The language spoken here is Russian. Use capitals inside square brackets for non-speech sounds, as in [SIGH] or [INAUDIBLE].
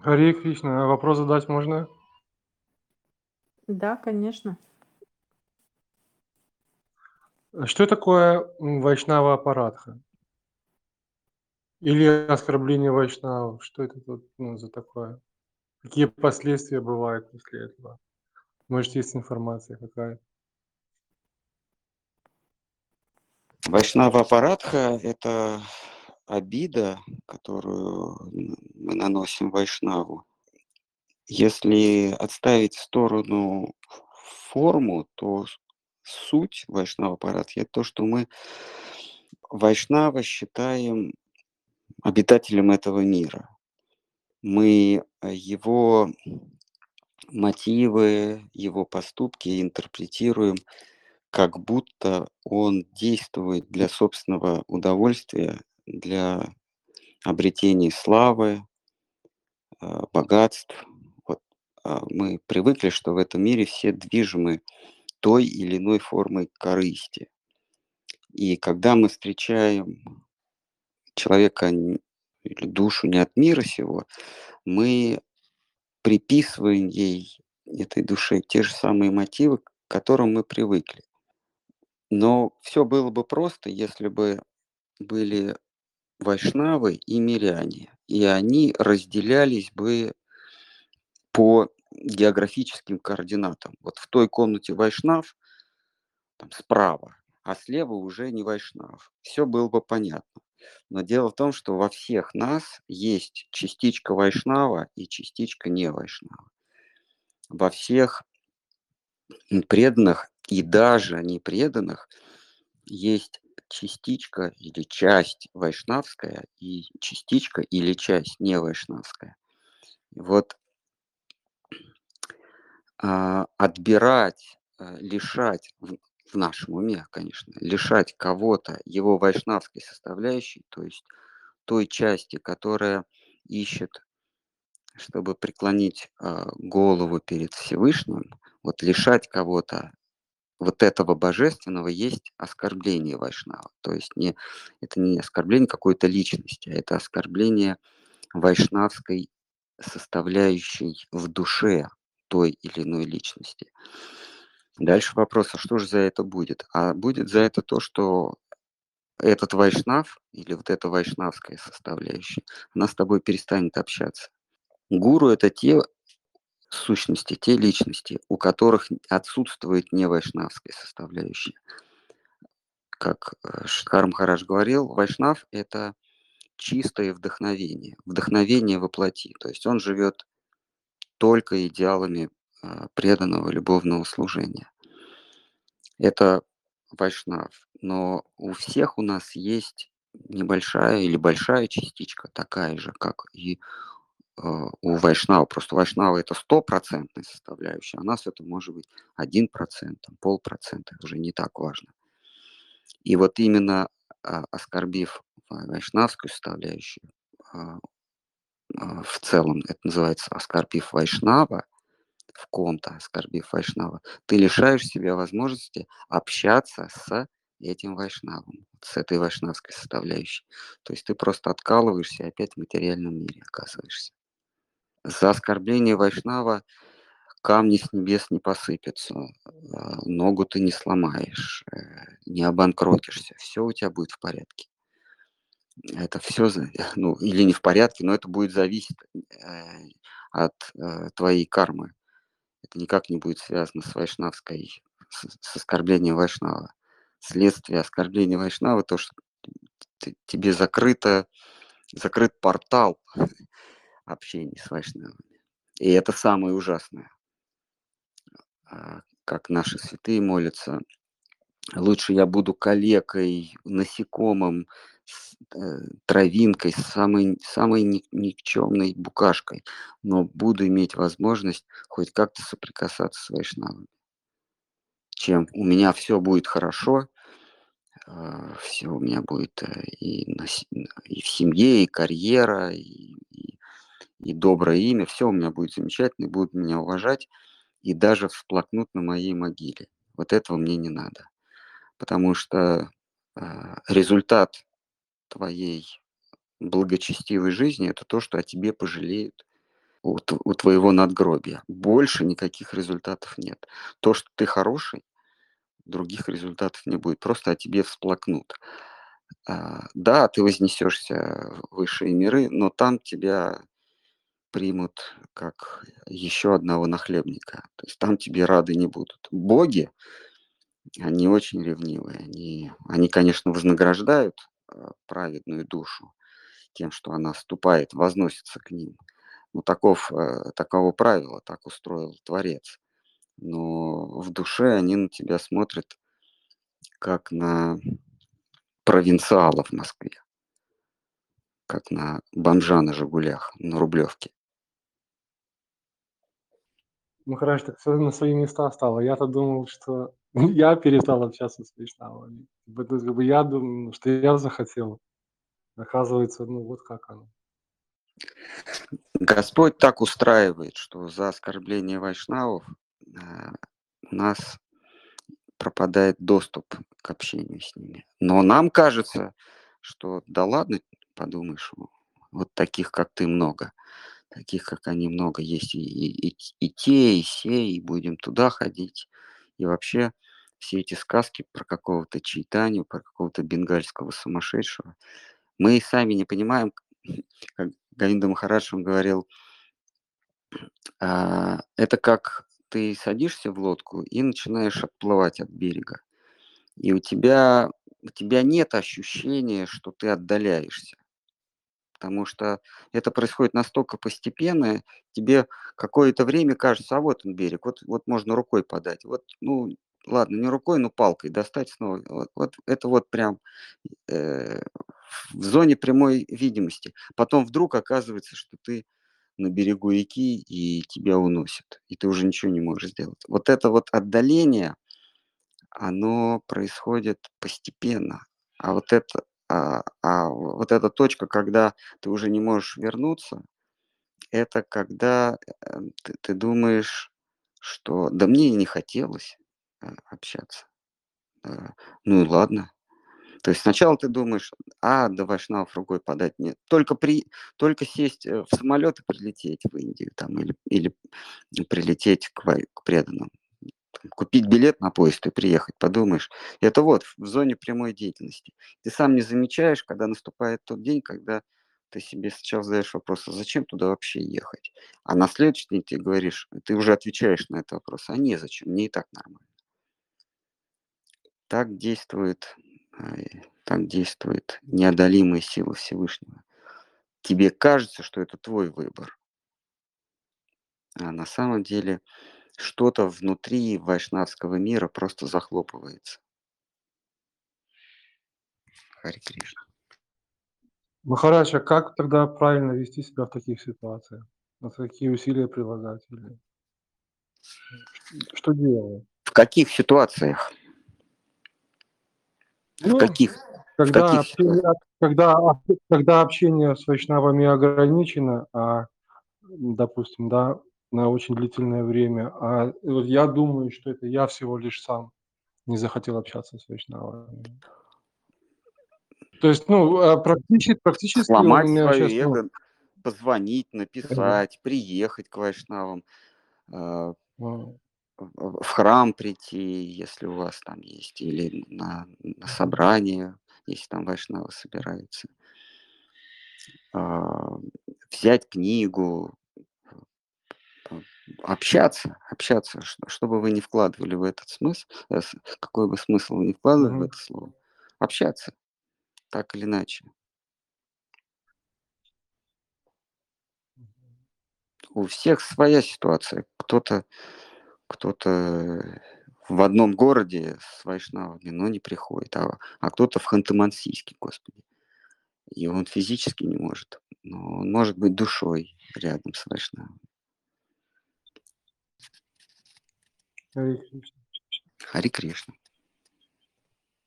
Харе Кришна. А вопрос задать можно? Да, конечно. А Что такое Вайшнава Апарадха? Или оскорбление Вайшнавов? Что это тут ну, за такое? Какие последствия бывают после этого? Может, есть информация какая? Вайшнава Апарадха– это обида, которую мы наносим Вайшнаву. Если отставить в сторону форму, то суть Вайшнава Апарадхи– это то, что мы Вайшнава считаем обитателем этого мира. Мы его мотивы, его поступки интерпретируем как будто он действует для собственного удовольствия, для обретения славы, а, богатств. Вот а, мы привыкли, что в этом мире все движимы той или иной формой корысти. И когда мы встречаем человека или душу не от мира сего, мы приписываем ей, этой душе, те же самые мотивы, к которым мы привыкли. Но все было бы просто, если бы были вайшнавы и миряне, и они разделялись бы по географическим координатам. Вот в той комнате вайшнав там справа, а слева уже не вайшнав. Все было бы понятно. Но дело в том, что во всех нас есть частичка вайшнава и частичка не вайшнава. Во всех преданных и даже непреданных есть частичка или часть вайшнавская и частичка или часть не вайшнавская. Вот а, отбирать, а, лишать в, в нашем уме, конечно, лишать кого-то его вайшнавской составляющей, то есть той части, которая ищет, чтобы преклонить а, голову перед Всевышним, вот лишать кого-то вот этого божественного есть оскорбление вайшнава. То есть не, это не оскорбление какой-то личности, а это оскорбление вайшнавской составляющей в душе той или иной личности. Дальше вопрос, а что же за это будет? А будет за это то, что этот вайшнав или вот эта вайшнавская составляющая, она с тобой перестанет общаться. Гуру– это те сущности, те личности, у которых отсутствует не вайшнавская составляющая. Как э, Шидхар Махарадж говорил, вайшнав– это чистое вдохновение, вдохновение воплоти. То есть он живет только идеалами а, преданного любовного служения. Это вайшнав. Но у всех у нас есть небольшая или большая частичка, такая же, как и э, у вайшнава. Просто вайшнава это стопроцентная составляющая, а у нас это может быть один процент, там, полпроцента, это уже не так важно. И вот именно а, оскорбив ва- вайшнавскую составляющую, а, а, в целом это называется оскорбив вайшнава, в ком-то оскорбив вайшнава, ты лишаешь себя возможности общаться с этим вайшнавом, с этой вайшнавской составляющей. То есть ты просто откалываешься и опять в материальном мире оказываешься. За оскорбление вайшнава камни с небес не посыпятся, а, ногу ты не сломаешь, э, не обанкротишься, все у тебя будет в порядке. Это все, [LAUGHS] ну, или не в порядке, но это будет зависеть э, от э, твоей кармы. Это никак не будет связано с вайшнавской, с, с оскорблением вайшнава. Следствие оскорбления вайшнава то, что ты- тебе закрыто, закрыт портал [LAUGHS] общения с вайшнавами. И это самое ужасное. А, Как наши святые молятся, лучше я буду калекой, насекомым, э, травинкой, самой, самой ни- никчемной букашкой, но буду иметь возможность хоть как-то соприкасаться с вайшнавами. Чем у меня все будет хорошо, все у меня будет э, и, на и в семье, и карьера, и, и, и доброе имя, все у меня будет замечательно, будут меня уважать, и даже всплакнут на моей могиле. Вот этого мне не надо, потому что а, результат твоей благочестивой жизни это то, что о тебе пожалеют, у, у твоего надгробия. Больше никаких результатов нет. То, что ты хороший, других результатов не будет. Просто о тебе всплакнут. А, да, ты вознесешься в высшие миры, но там тебя примут как еще одного нахлебника. То есть там тебе рады не будут. Боги, они очень ревнивые. Они, они конечно, вознаграждают а, праведную душу тем, что она ступает, возносится к ним. Ну, таков, э, таково правило, так устроил Творец. Но в душе они на тебя смотрят как на провинциала в Москве, как на бомжа на «Жигулях», на Рублевке. Ну, хорошо, так все на свои места стало. Я-то думал, что [LAUGHS] я перестал общаться с бы я думал, что я захотел. Оказывается, ну вот как оно. Господь так устраивает, что за оскорбление вайшнавов э, у нас пропадает доступ к общению с ними. Но нам кажется, что да ладно, подумаешь, вот таких, как ты, много. Таких, как они, много. Есть и, и, и, те, и все, и будем туда ходить. И вообще все эти сказки про какого-то читания, про какого-то бенгальского сумасшедшего, мы сами не понимаем, [LAUGHS] как Говинда Махарадж говорил, а, это как ты садишься в лодку и начинаешь отплывать от берега. И у тебя, у тебя нет ощущения, что ты отдаляешься. Потому что это происходит настолько постепенно, тебе какое-то время кажется, а вот он берег, вот, вот можно рукой подать. Вот, ну, ладно, не рукой, но палкой достать снова. Вот, вот это вот прям э, в зоне прямой видимости. Потом вдруг оказывается, что ты на берегу реки и тебя уносит, и ты уже ничего не можешь сделать. Вот это вот отдаление, оно происходит постепенно. А вот это, а, а вот эта точка, когда ты уже не можешь вернуться, это когда э, ты, ты думаешь, что да мне и не хотелось э, общаться. Ну и ладно, то есть сначала ты думаешь, а, до Вайшнавов рукой подать нет. Только, при, только сесть э, в самолет и прилететь в Индию там, или, или прилететь к, к преданным. Купить билет на поезд и приехать, подумаешь. Это вот в зоне прямой деятельности. Ты сам не замечаешь, когда наступает тот день, когда ты себе сначала задаешь вопрос, а зачем туда вообще ехать? А на следующий день ты говоришь, ты уже отвечаешь на этот вопрос, а незачем, мне и так нормально. Так действует так действует неодолимая сила Всевышнего. Тебе кажется, что это твой выбор. А на самом деле что-то внутри вайшнавского мира просто захлопывается. Хари Кришна. Махарадж, а как тогда правильно вести себя в таких ситуациях? На какие усилия прилагать? Или... Что делать? В каких ситуациях? Ну, в каких? Когда, в каких общение, когда, когда общение с вайшнавами ограничено, а, допустим, да, на очень длительное время, а вот я думаю, что это я всего лишь сам не захотел общаться с вайшнавами. То есть, ну, а практически, практически Сломать свое сейчас, эго, ну, позвонить, написать, приехать к вайшнавам. А, в храм прийти, если у вас там есть, или на, на собрание, если там вайшнава собирается. А, взять книгу, общаться, общаться, чтобы вы не вкладывали в этот смысл, э, какой бы смысл вы не вкладывали mm-hmm. в это слово, общаться, так или иначе. У всех своя ситуация. Кто-то кто-то в одном городе с вайшнавами, но не приходит, а, а кто-то в Ханты-Мансийске, господи. И он физически не может, но он может быть душой рядом с вайшнавами. Хари Кришна.